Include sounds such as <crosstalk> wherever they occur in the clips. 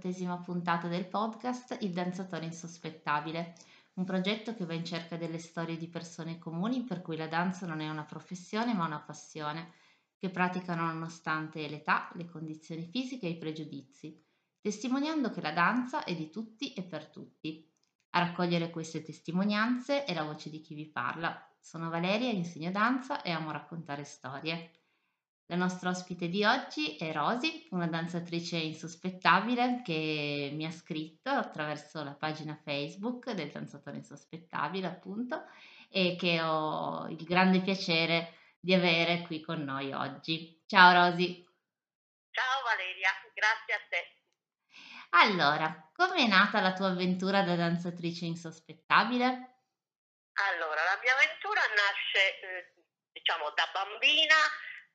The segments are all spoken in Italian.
ventottesima puntata del podcast Il danzatore insospettabile, un progetto che va in cerca delle storie di persone comuni per cui la danza non è una professione ma una passione, che praticano nonostante l'età, le condizioni fisiche e i pregiudizi, testimoniando che la danza è di tutti e per tutti. A raccogliere queste testimonianze è la voce di chi vi parla. Sono Valeria, insegno danza e amo raccontare storie. La nostra ospite di oggi è Rosy, una danzatrice insospettabile che mi ha scritto attraverso la pagina Facebook del danzatore insospettabile, appunto, e che ho il grande piacere di avere qui con noi oggi. Ciao Rosy. Ciao Valeria, grazie a te. Allora, come è nata la tua avventura da danzatrice insospettabile? Allora, la mia avventura nasce, eh, diciamo, da bambina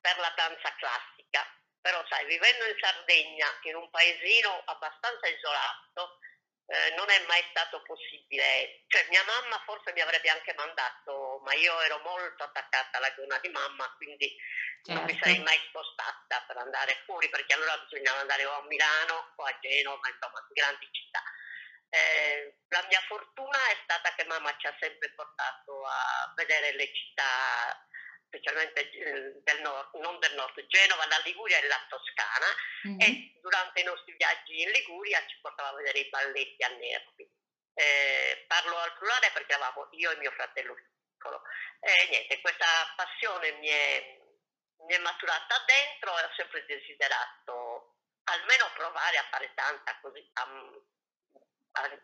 per la danza classica, però sai, vivendo in Sardegna, in un paesino abbastanza isolato, eh, non è mai stato possibile. Cioè, mia mamma forse mi avrebbe anche mandato, ma io ero molto attaccata alla gonna di mamma, quindi certo. non mi certo. sarei mai spostata per andare fuori, perché allora bisognava andare o a Milano o a Genova, insomma, in grandi città. Eh, la mia fortuna è stata che mamma ci ha sempre portato a vedere le città specialmente del nord, non del nord, Genova, la Liguria e la Toscana mm-hmm. e durante i nostri viaggi in Liguria ci portava a vedere i balletti a Nervi. Eh, parlo al plurale perché eravamo io e mio fratello piccolo. E niente, questa passione mi è, mi è maturata dentro e ho sempre desiderato almeno provare a fare tanta così, a,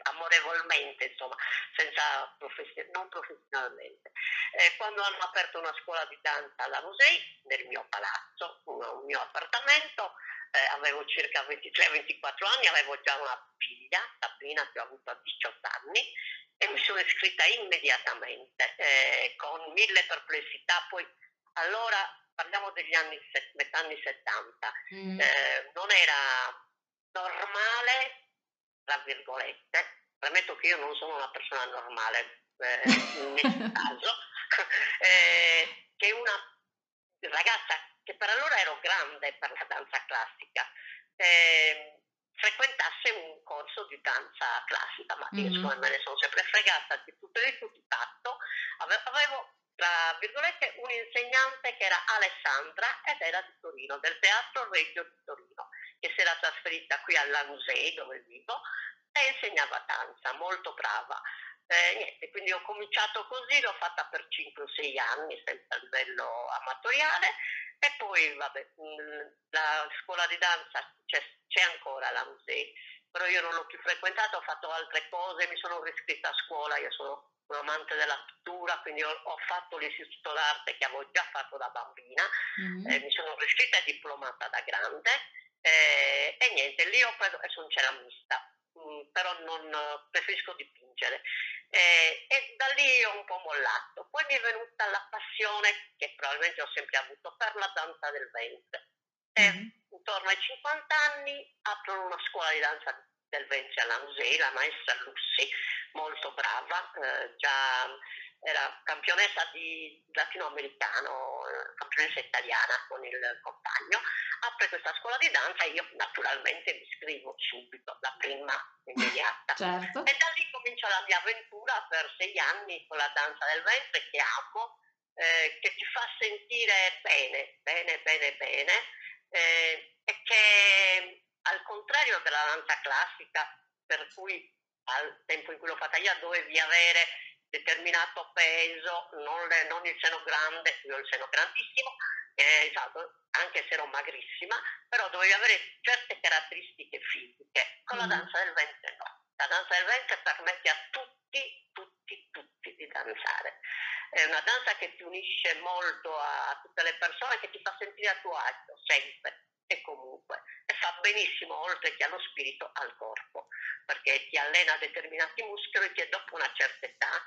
amorevolmente, insomma, senza profession- non professionalmente. Eh, quando hanno aperto una scuola di danza alla Musei, nel mio palazzo, un, mio appartamento, eh, avevo circa 23-24 anni, avevo già una figlia, Sabrina, che ho avuto a 18 anni, e mi sono iscritta immediatamente, eh, con mille perplessità, poi allora parliamo degli anni, metà anni 70, mm. eh, non era normale tra virgolette, premetto che io non sono una persona normale eh, <laughs> in nessun caso, <laughs> eh, che una ragazza che per allora ero grande per la danza classica, eh, frequentasse un corso di danza classica, ma io mm-hmm. me ne sono sempre fregata di tutto e di tutti fatto, avevo tra virgolette un insegnante che era Alessandra ed era di Torino, del Teatro Reggio di Torino che si era trasferita qui all'Anusei dove vivo e insegnava danza, molto brava. Eh, niente, quindi ho cominciato così, l'ho fatta per 5-6 anni, sempre a livello amatoriale e poi vabbè, mm, la scuola di danza c'è, c'è ancora la Musei, però io non l'ho più frequentata, ho fatto altre cose, mi sono iscritta a scuola, io sono un amante della pittura, quindi ho, ho fatto l'istituto d'arte che avevo già fatto da bambina, mm-hmm. eh, mi sono iscritta e diplomata da grande eh, e niente, lì ho preso, sono ceramista, mh, mm, però non preferisco dipingere. Eh, e da lì ho un po' mollato. Poi mi è venuta la passione, che probabilmente ho sempre avuto, per la danza del ventre. E mm-hmm. intorno ai 50 anni aprono una scuola di danza del ventre alla Musei, la maestra Lussi, molto brava, eh, già era campionessa di latinoamericano, eh, campionessa italiana con il compagno, apre questa scuola di danza e io naturalmente mi iscrivo subito, la prima immediata. <laughs> certo. E da lì comincia la mia avventura per sei anni con la danza del ventre che amo, eh, che ti fa sentire bene, bene, bene, bene, eh, e che al contrario della danza classica, per cui al tempo in cui l'ho fatta io dovevi avere determinato peso, non, le, non il seno grande, io ho il seno grandissimo, eh, esatto, anche se ero magrissima, però dovevi avere certe caratteristiche fisiche. Con mm. la danza del ventre no. La danza del ventre permette a tutti, tutti, tutti di danzare. È una danza che ti unisce molto a tutte le persone, che ti fa sentire a tuo agio, sempre e comunque. E fa benissimo, oltre che allo spirito, al corpo, perché ti allena determinati muscoli che dopo una certa età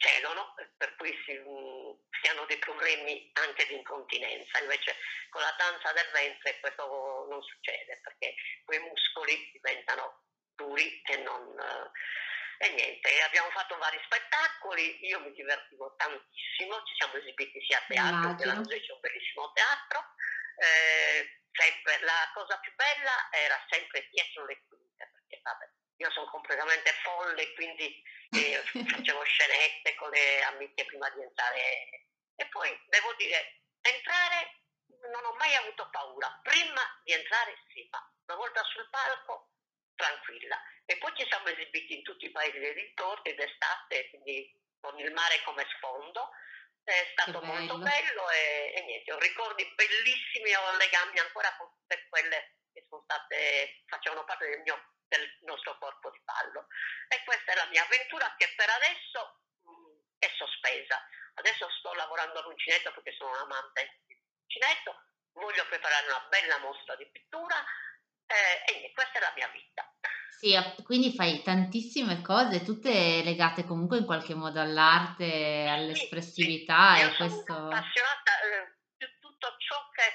cedono, per cui si, si, hanno dei problemi anche di incontinenza. Invece con la danza del ventre questo non succede perché quei muscoli diventano duri e non... E niente, abbiamo fatto vari spettacoli, io mi divertivo tantissimo, ci siamo esibiti sia a teatro che Museo, c'è un bellissimo teatro, eh, sempre, la cosa più bella era sempre dietro le quinte, perché vabbè, io sono completamente folle, quindi <laughs> eh, facevo scenette con le amiche prima di entrare. E poi devo dire, entrare non ho mai avuto paura. Prima di entrare sì, ma una volta sul palco tranquilla. E poi ci siamo esibiti in tutti i paesi dei dintorni d'estate, quindi con il mare come sfondo. È stato bello. molto bello e, e, niente, ho ricordi bellissimi, ho legami ancora con tutte quelle che sono state, facevano parte del, mio, del nostro corpo di ballo. E questa è la mia avventura che per adesso mh, mm, è sospesa. Adesso sto lavorando all'uncinetto perché sono un amante di uncinetto, voglio preparare una bella mostra di pittura eh, e questa è la mia vita. Sì, quindi fai tantissime cose, tutte legate comunque in qualche modo all'arte, all'espressività sì, sì. e questo... Sono appassionata eh, di tutto ciò che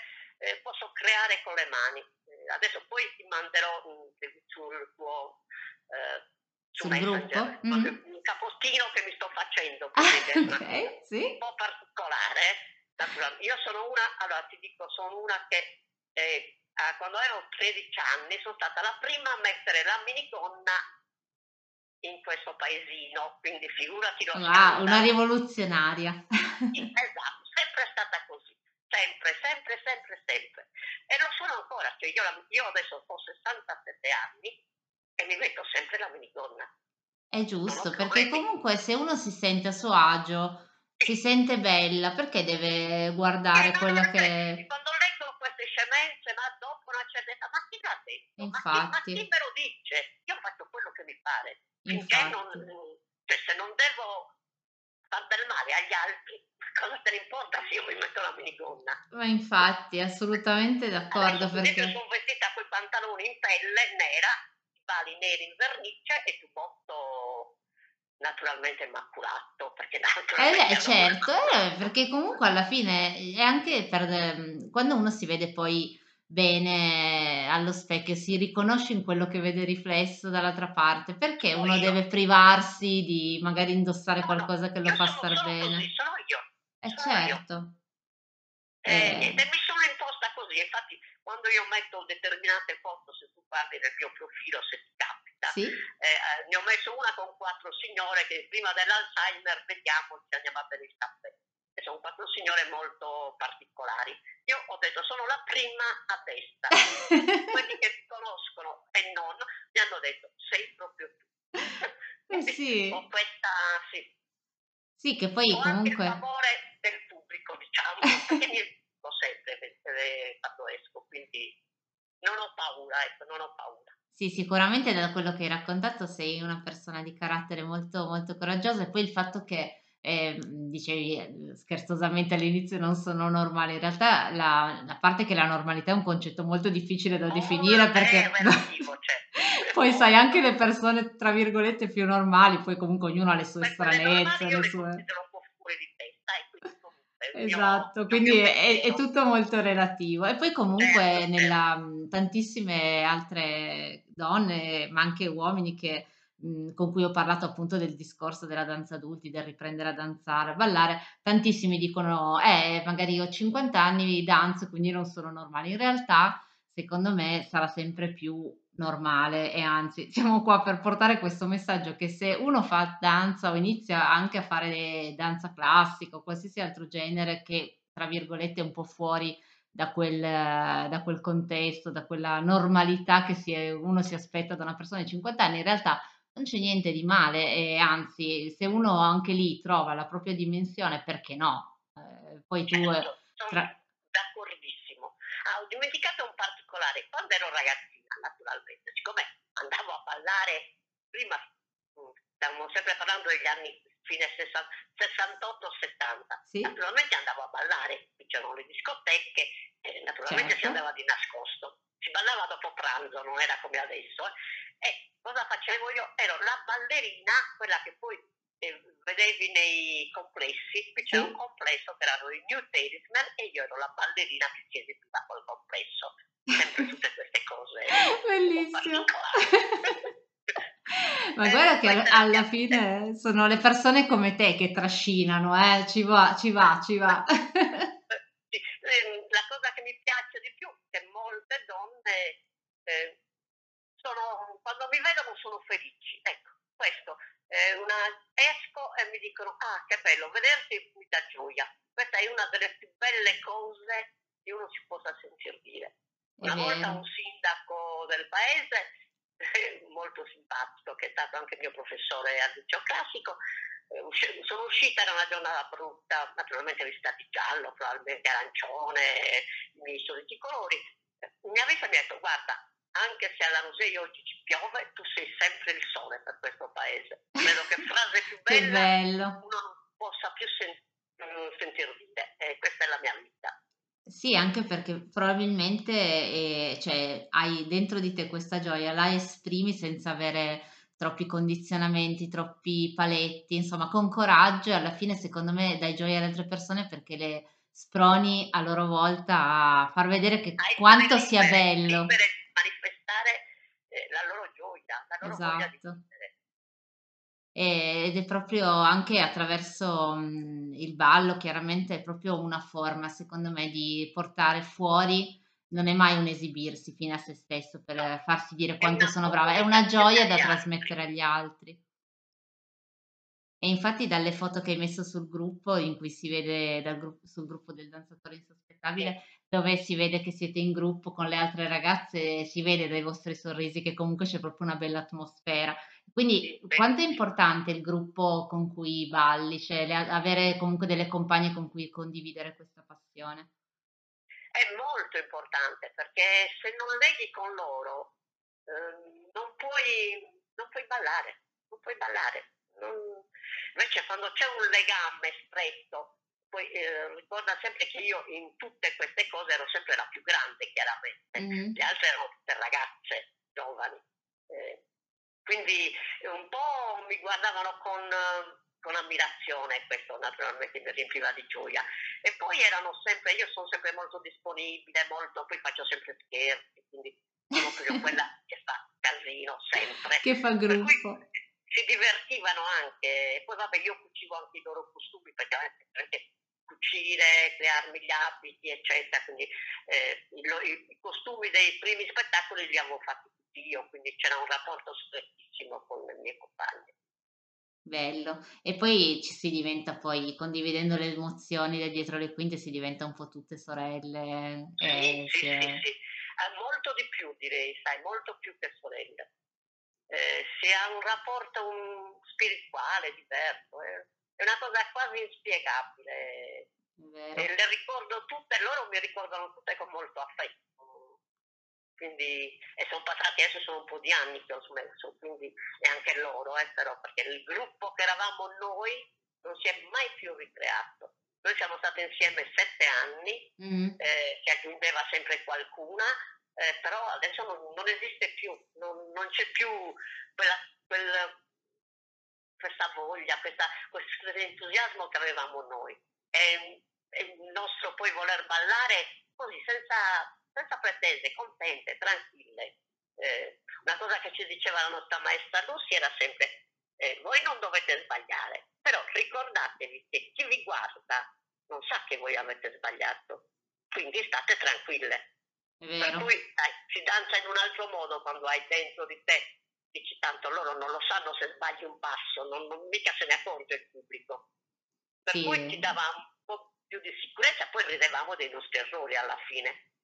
eh, posso creare con le mani. Eh, adesso poi ti manderò mm, sul tuo eh, sul gruppo mm. un capostino che mi sto facendo ah, <laughs> okay, sì. un po' particolare io sono una allora ti dico sono una che eh, quando avevo 13 anni sono stata la prima a mettere la minigonna in questo paesino, quindi figurati lo ah, una rivoluzionaria. esatto, sempre stata sempre, sempre, sempre, sempre. E lo sono ancora, cioè io, io adesso ho 67 anni e mi metto sempre la minigonna. È giusto, perché comunque se uno si sente a suo agio, si sente bella, perché deve guardare eh, quello che... Quando queste scemenze, ma dopo una certa età, ma chi l'ha detto? Infatti. Ma chi, ma chi me lo dice? Io faccio quello che mi pare. Finché non, cioè, se non devo far del male agli altri, <laughs> cosa te ne importa se io mi metto la minigonna? Ma infatti, assolutamente d'accordo. Adesso, perché... Sono vestita con i pantaloni in pelle nera, i pali neri in vernice e giubbotto naturalmente immaculato perché naturalmente eh, certo <laughs> eh, perché comunque alla fine è anche per ehm, quando uno si vede poi bene allo specchio si riconosce in quello che vede riflesso dall'altra parte perché sono uno io. deve privarsi di magari indossare no, qualcosa che lo fa sono, star sono bene così, sono io eh certo io. Eh, eh. mi sono imposta così infatti quando io metto determinate foto se tu parli del mio profilo se ti capita sì. Eh, eh, ne ho messo una con quattro signore che prima dell'Alzheimer vediamo se andiamo a bere il caffè. Sono quattro signore molto particolari. Io ho detto sono la prima a destra. <laughs> Quelli che mi conoscono e non mi hanno detto sei proprio tu. <laughs> Eh sì. Ho questa, sì. Sì, che poi ho comunque... Anche il favore del pubblico, diciamo, perché mi dico sempre quando esco, quindi non ho paura, ecco, non ho paura. Sì, sicuramente da quello che hai raccontato sei una persona di carattere molto, molto coraggiosa e poi il fatto che eh, dicevi eh, scherzosamente all'inizio non sono normale, in realtà la, la, parte che la normalità è un concetto molto difficile da oh, definire perché <laughs> relativo, cioè. poi sai anche le persone tra virgolette più normali, poi comunque ognuno ha le sue stranezze, le sue... Esatto, quindi è, è, tutto molto relativo. E poi comunque certo, certo. nella tantissime altre donne, ma anche uomini che, mh, con cui ho parlato appunto del discorso della danza adulti, del riprendere a danzare, a ballare, tantissimi dicono, eh, magari ho 50 anni, danzo, quindi non sono normale. In realtà, secondo me, sarà sempre più normale e anzi <laughs> siamo qua per portare questo messaggio che se uno fa danza o inizia anche a fare danza classica o qualsiasi altro genere che tra virgolette è un po' fuori da quel, da quel contesto, da quella normalità che si è, uno si aspetta da una persona di 50 anni, in realtà non c'è niente di male e anzi se uno anche lì trova la propria dimensione perché no? Eh, poi tu... Certo, tra... d'accordissimo. Ah, ho dimenticato un particolare, quando ero ragazzina naturalmente. Siccome andavo a ballare, prima mm, stavamo sempre parlando degli anni fine 68-70, sì. naturalmente andavo a ballare, qui c'erano le discoteche, e naturalmente certo. si andava di nascosto. Si ballava dopo pranzo, non era come adesso. Eh. E cosa facevo io? Ero la ballerina, quella che poi eh, vedevi nei complessi, qui c'era sì. un complesso che erano i New Talisman e io ero la ballerina che si esibiva col complesso sempre tutte queste cose. <laughs> Bellissimo. <laughs> Ma guarda che alla fine sono le persone come te che trascinano, eh? ci va, ci va, ci va. <laughs> Ehm, la cosa che mi piace di più è che molte donne eh, sono, quando mi vedono sono felici. Ecco, questo. Eh, una, esco e mi dicono, ah che bello, vederti mi dà gioia. Questa è una delle più belle cose che uno si possa sentire dire. Una volta un sindaco del paese, molto simpatico, che è stato anche mio professore al liceo classico, eh, sono uscita, era una giornata brutta, naturalmente vestita di giallo, probabilmente arancione, i miei soliti colori. Mi ha visto e mi ha detto, guarda, anche se alla Rosei oggi ci piove, tu sei sempre il sole per questo paese. Credo che frase più <laughs> bella uno non possa più sen- mm, sentire dire. E questa è la mia vita. Sì, anche perché probabilmente eh, cioè, hai dentro di te questa gioia, la esprimi senza avere troppi condizionamenti, troppi paletti, insomma, con coraggio e alla fine secondo me dai gioia alle altre persone perché le sproni a loro volta a far vedere che Hai quanto libere, sia bello. Libere manifestare eh, la loro gioia, la loro esatto. voglia ed è proprio anche attraverso mh, il ballo, chiaramente è proprio una forma, secondo me, di portare fuori, non è mai un esibirsi fine a se stesso per farsi dire quanto sono brava, è una gioia da trasmettere agli altri. E infatti dalle foto che hai messo sul gruppo, in cui si vede gruppo, sul gruppo del danzatore insospettabile, dove si vede che siete in gruppo con le altre ragazze, si vede dai vostri sorrisi che comunque c'è proprio una bella atmosfera. Quindi quanto è importante il gruppo con cui balli, cioè avere comunque delle compagne con cui condividere questa passione? È molto importante perché se non leghi con loro eh, non, puoi, non puoi ballare, non puoi ballare. Non... Invece quando c'è un legame stretto, poi eh, ricorda sempre che io in tutte queste cose ero sempre la più grande chiaramente, mm-hmm. le altre erano tutte ragazze giovani. Eh, quindi un po' mi guardavano con, con ammirazione, questo naturalmente mi riempiva di gioia. E poi erano sempre, io sono sempre molto disponibile, molto, poi faccio sempre scherzi, quindi sono proprio <laughs> quella che fa casino sempre. Che fa gruppo. Si divertivano anche, e poi vabbè io cucivo anche i loro costumi perché anche cucire, crearmi gli abiti, eccetera, quindi eh, i, i, costumi dei primi spettacoli li avevo fatti io, quindi c'era un rapporto strettissimo con le mie compagne. Bello. E poi ci si diventa poi, condividendo le emozioni da dietro le quinte, si diventa un po' tutte sorelle. Sì, eh, sì, sì, sì, eh, molto di più direi, sai, molto più che sorelle. Eh, si ha un rapporto un spirituale diverso, eh. è una cosa quasi inspiegabile. Le ricordo tutte, loro mi ricordano tutte con molto affetto quindi e sono passati adesso sono un po' di anni che ho smesso, quindi e anche loro, eh, però, perché il gruppo che eravamo noi non si è mai più ricreato. Noi siamo stati insieme sette anni, mm. eh, si aggiungeva sempre qualcuna, eh, però adesso non, non esiste più, non, non c'è più quella, quel, questa voglia, questa, questo entusiasmo che avevamo noi. E, e il nostro poi voler ballare così senza senza pretese, contente, tranquille. Eh, una cosa che ci diceva la nostra maestra Lucy era sempre, eh, voi non dovete sbagliare, però ricordatevi che chi vi guarda non sa che voi avete sbagliato, quindi state tranquille. Per cui dai, si danza in un altro modo quando hai dentro di te, dici tanto loro non lo sanno se sbagli un passo, non, non mica se ne accorge il pubblico. Per sì. cui ti dava un po' più di sicurezza, poi ridevamo dei nostri errori alla fine.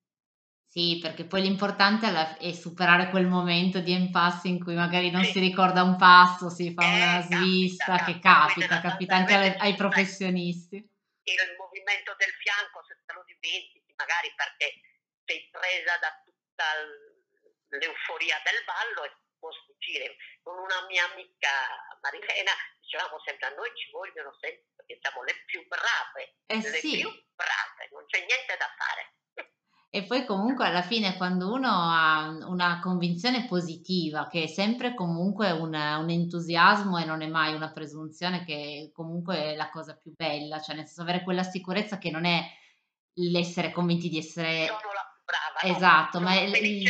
Sì, perché poi l'importante è superare quel momento di impasse in cui magari non sì. si ricorda un passo, si fa eh, una svista, capita, che capita, capita anche ai, ai professionisti. Il movimento del fianco, se te lo dimentichi, magari perché sei presa da tutta l'euforia del ballo e può sfuggire. Con una mia amica Marilena dicevamo sempre a noi ci vogliono sempre perché siamo le più brave, eh le sì. più brave, non c'è niente da fare. E poi comunque alla fine quando uno ha una convinzione positiva, che è sempre comunque un, un entusiasmo e non è mai una presunzione, che comunque è la cosa più bella, cioè nel senso avere quella sicurezza che non è l'essere convinti di essere... Sono la più brava. Esatto, no? ma è il...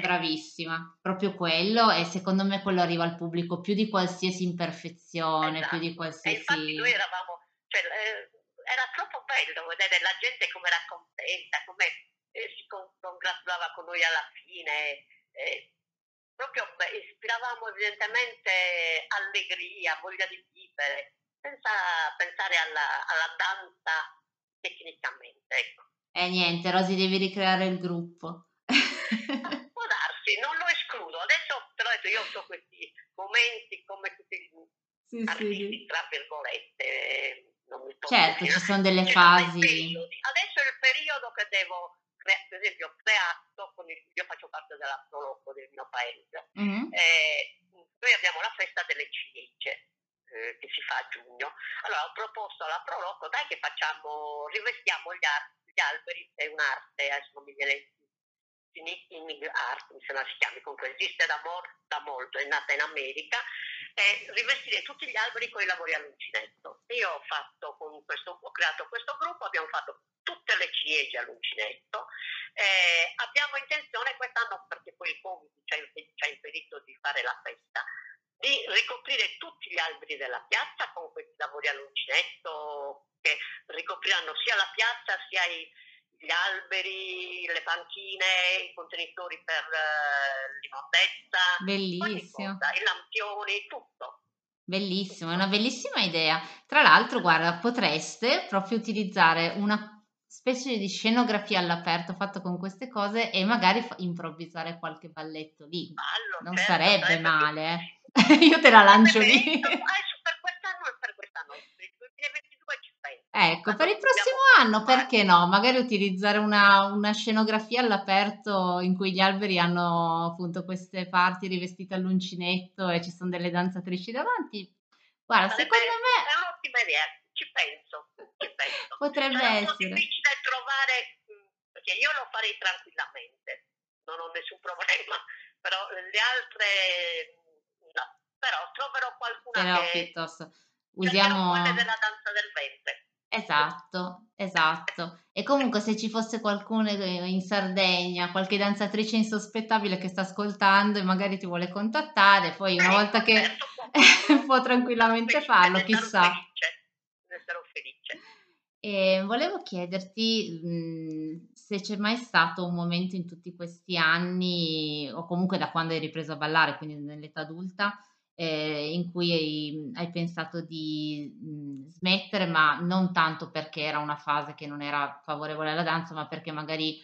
bravissima, proprio quello e secondo me quello arriva al pubblico più di qualsiasi imperfezione, esatto. più di qualsiasi... E infatti noi eravamo, cioè, eh, era troppo bello vedere la gente come era contenta, come e si congratulava con noi alla fine. Eh, proprio beh, ispiravamo evidentemente allegria, voglia di vivere, senza pensare alla, alla danza tecnicamente. Ecco. E eh, niente, Rosy, devi ricreare il gruppo. <laughs> Può darsi, non lo escludo. Adesso, però, io ho questi momenti come tutti gli sì, artisti, sì. tra virgolette. certo, ci sono delle ci fasi. Sono Adesso è il periodo che devo per esempio creato, con il, io faccio parte dell'astrologo del mio paese, mm-hmm. eh, noi abbiamo la festa delle ciliegie eh, che si fa a giugno. Allora ho proposto alla Proloco, dai che facciamo, rivestiamo gli, ar- gli alberi, è un'arte, adesso non mi viene Knitting Art, mi sembra si chiami, comunque esiste da, mor- da molto, è nata in America, è rivestire tutti gli alberi con i lavori all'uncinetto. Io ho, fatto con questo, ho creato questo gruppo, abbiamo fatto tutte le ciliegie all'uncinetto, eh, abbiamo intenzione quest'anno, perché poi il Covid ci ha, impedito di fare la festa, di ricoprire tutti gli alberi della piazza con questi lavori all'uncinetto che ricopriranno sia la piazza sia i, gli alberi, le panchine, i contenitori per uh, l'immondezza, Bellissimo. Cosa, i lampioni, tutto. Bellissimo, è una bellissima idea. Tra l'altro, guarda, potreste proprio utilizzare una specie di scenografia all'aperto fatta con queste cose e magari fa- improvvisare qualche balletto lì. Ballo, non certo, sarebbe sarebbe male, eh. <laughs> Io te la lancio lì. <laughs> per quest'anno e per quest'anno, per il 2022 ci penso. Ecco, per il prossimo anno perché no? Magari utilizzare una, una scenografia all'aperto in cui gli alberi hanno appunto queste parti rivestite all'uncinetto e ci sono delle danzatrici davanti. Guarda, Sarebbe, secondo me... È un'ottima idea, ci penso, ci penso. Potrebbe Sarà essere. È difficile trovare, perché io lo farei tranquillamente, non ho nessun <laughs> problema, però le altre no, però troverò qualcuna però, che... piuttosto, usiamo... quelle della danza del ventre. Esatto, esatto. E comunque se ci fosse qualcuno in Sardegna, qualche danzatrice insospettabile che sta ascoltando e magari ti vuole contattare, poi una volta che <laughs> può tranquillamente farlo, chissà. Ne sarò felice. E volevo chiederti mh, se c'è mai stato un momento in tutti questi anni, o comunque da quando hai ripreso a ballare, quindi nell'età adulta, eh, in cui hai, hai pensato di smettere, ma non tanto perché era una fase che non era favorevole alla danza, ma perché magari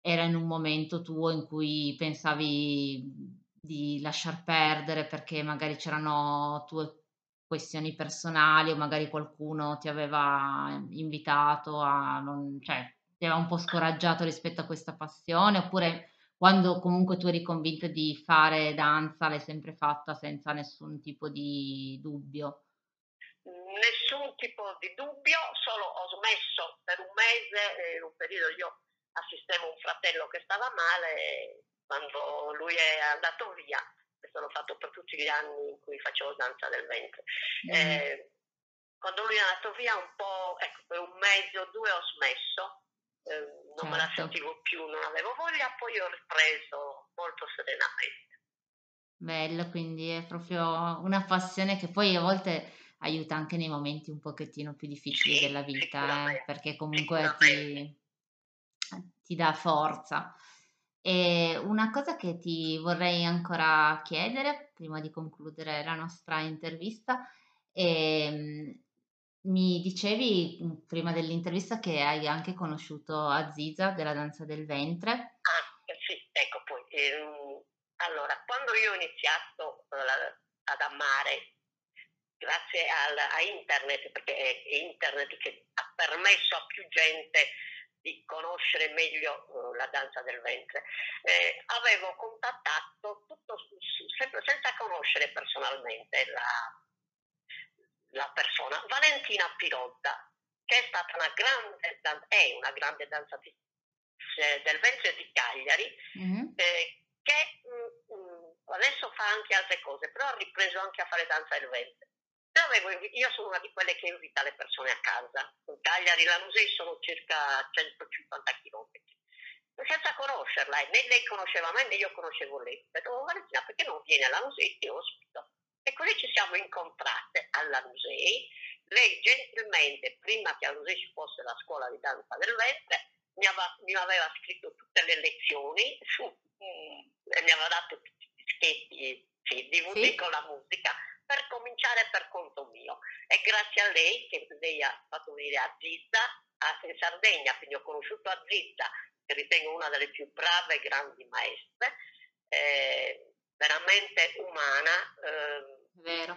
era in un momento tuo in cui pensavi di lasciar perdere perché magari c'erano tue questioni personali o magari qualcuno ti aveva invitato a non, cioè ti aveva un po' scoraggiato rispetto a questa passione oppure quando comunque tu eri convinta di fare danza, l'hai sempre fatta senza nessun tipo di dubbio? Nessun tipo di dubbio, solo ho smesso per un mese, in un periodo io assistevo un fratello che stava male, quando lui è andato via, questo l'ho fatto per tutti gli anni in cui facevo danza del ventre. Mm. Eh, quando lui è andato via un po', ecco, per un mese o due ho smesso, eh, non certo. me la certo. sentivo più, non avevo voglia, poi ho ripreso molto serenamente. Bello, quindi è proprio una passione che poi a volte aiuta anche nei momenti un pochettino più difficili sì, della vita, eh, perché comunque ti, ti dà forza. E una cosa che ti vorrei ancora chiedere prima di concludere la nostra intervista, ehm, mi dicevi mm, prima dell'intervista che hai anche conosciuto Aziza della danza del ventre. Ah, sì, ecco poi. Ehm, allora, quando io ho iniziato eh, ad amare, grazie al, a internet, perché è internet che ha permesso a più gente di conoscere meglio uh, la danza del ventre, eh, avevo contattato tutto, sempre senza conoscere personalmente la, la persona, Valentina Pirotta, che è stata una grande, è una grande danzatrice del ventre di Cagliari, mm-hmm. eh, che mh, mm, mm, adesso fa anche altre cose, però ha ripreso anche a fare danza del ventre. Avevo, io sono una di quelle che invita le persone a casa. In Cagliari, la Lusei sono circa 150 km. Senza conoscerla, né lei conosceva me né io conoscevo lei. Ho detto, oh, Valentina, perché non vieni alla Lusei? Ti ospito. E così ci siamo incontrate alla Lusei. Lei gentilmente, prima che a Lusei ci fosse la scuola di danza del ventre, mi aveva, mi aveva scritto tutte le lezioni su, mm, e mi aveva dato tutti i dischetti sì, DVD sì. con la musica per cominciare per conto mio. E grazie a lei che lei ha fatto venire a Zizza, a, in Sardegna, quindi ho conosciuto a Zizza, che ritengo una delle più brave e grandi maestre, eh, veramente umana, eh,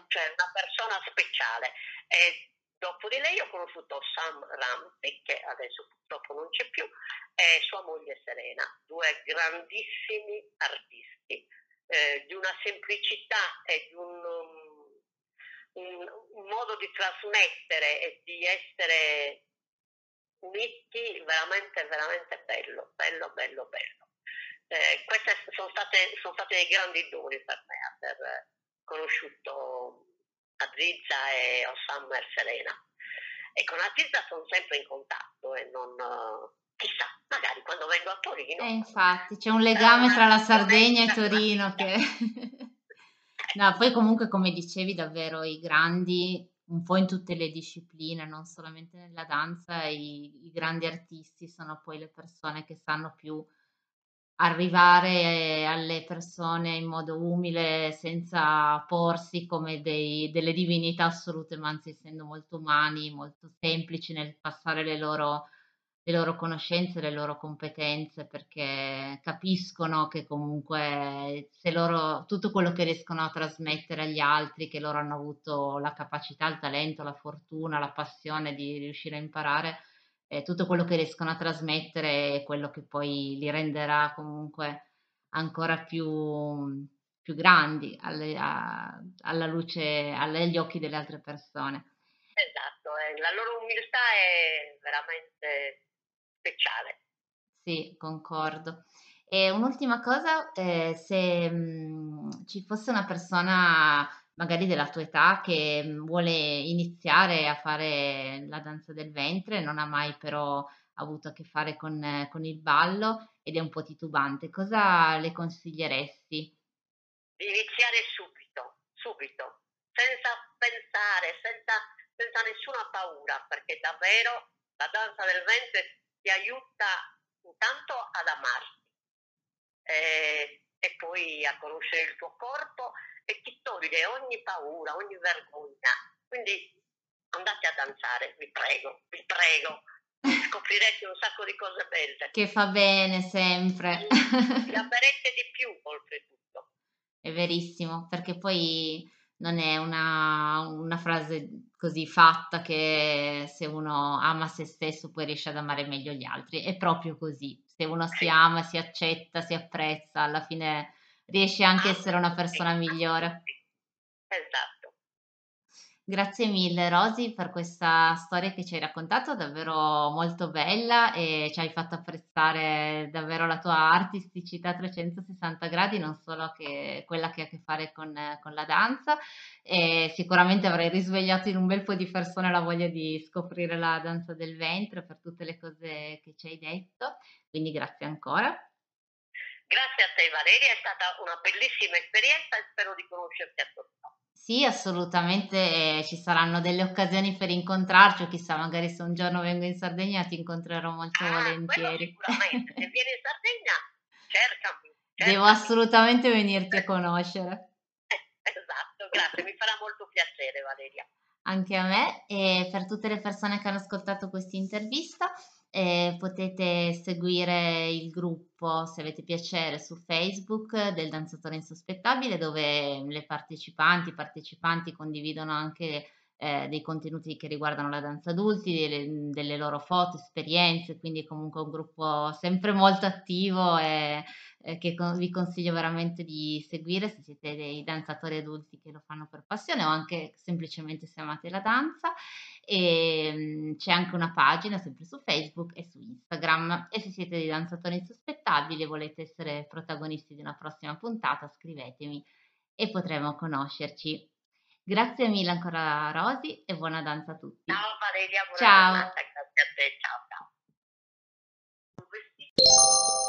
cioè una persona speciale. E dopo di lei ho conosciuto Sam Ramsey, che adesso purtroppo non c'è più, e sua moglie Serena, due grandissimi artisti, eh, di una semplicità e di un, um, un, un modo di trasmettere e di essere uniti veramente, veramente bello, bello, bello, bello. Eh, queste sono state, sono state dei grandi doni per me, aver conosciuto Azizza e Osama e Serena. E con Azizza sono sempre in contatto e non... Chissà, magari quando vengo a Torino... Eh, infatti, c'è un legame tra la Sardegna e Torino che... <laughs> no, poi comunque come dicevi davvero i grandi un po' in tutte le discipline, non solamente nella danza, i, i grandi artisti sono poi le persone che sanno più arrivare alle persone in modo umile, senza porsi come dei, delle divinità assolute, ma anzi essendo molto umani, molto semplici nel passare le loro le loro conoscenze, le loro competenze, perché capiscono che comunque se loro, tutto quello che riescono a trasmettere agli altri, che loro hanno avuto la capacità, il talento, la fortuna, la passione di riuscire a imparare, eh, tutto quello che riescono a trasmettere è quello che poi li renderà comunque ancora più, più grandi alle, a, alla luce, agli occhi delle altre persone. Esatto, eh, la loro umiltà è veramente speciale. Sì, concordo. E un'ultima cosa, eh, se mh, mm, ci fosse una persona magari della tua età che mm, vuole iniziare a fare la danza del ventre, non ha mai però avuto a che fare con, con il ballo ed è un po' titubante, cosa le consiglieresti? Iniziare subito, subito, senza pensare, senza, senza nessuna paura, perché davvero la danza del ventre ti aiuta intanto ad amarti eh, e poi a conoscere il tuo corpo e ti toglie ogni paura, ogni vergogna. Quindi andate a danzare, vi prego, vi prego. <laughs> Scoprirete un sacco di cose belle. Che fa bene sempre. Vi <laughs> amerete di più oltretutto. È verissimo, perché poi non è una, una, frase così fatta che se uno ama se stesso poi riesce ad amare meglio gli altri, è proprio così, se uno si ama, si accetta, si apprezza, alla fine riesce anche a essere una persona migliore. Esatto. Grazie mille Rosy per questa storia che ci hai raccontato, davvero molto bella e ci hai fatto apprezzare davvero la tua artisticità a 360 gradi, non solo che quella che ha a che fare con, con la danza e sicuramente avrai risvegliato in un bel po' di persone la voglia di scoprire la danza del ventre per tutte le cose che ci hai detto, quindi grazie ancora. Grazie a te Valeria, è stata una bellissima esperienza e spero di conoscerti a tutti. Sì, assolutamente, eh, ci saranno delle occasioni per incontrarci o chissà, magari se un giorno vengo in Sardegna ti incontrerò molto Ah, volentieri. sicuramente. Se vieni in Sardegna, cercami, <laughs> Devo assolutamente venirti a <laughs> conoscere. Esatto, grazie, mi farà molto piacere Valeria. Anche a me e per tutte le persone che hanno ascoltato questa intervista eh, potete seguire il gruppo se avete piacere su Facebook del Danzatore Insospettabile dove le partecipanti, i partecipanti condividono anche eh, dei contenuti che riguardano la danza adulti, delle, delle, loro foto, esperienze, quindi comunque un gruppo sempre molto attivo e eh, che con, vi consiglio veramente di seguire se siete dei danzatori adulti che lo fanno per passione o anche semplicemente se amate la danza. E, mh, c'è anche una pagina sempre su Facebook e su Instagram e se siete dei danzatori insospettabili e volete essere protagonisti di una prossima puntata scrivetemi e potremo conoscerci. Grazie mille ancora Rosy e buona danza a tutti. Ciao Valeria, buona ciao. giornata, grazie a te, ciao ciao.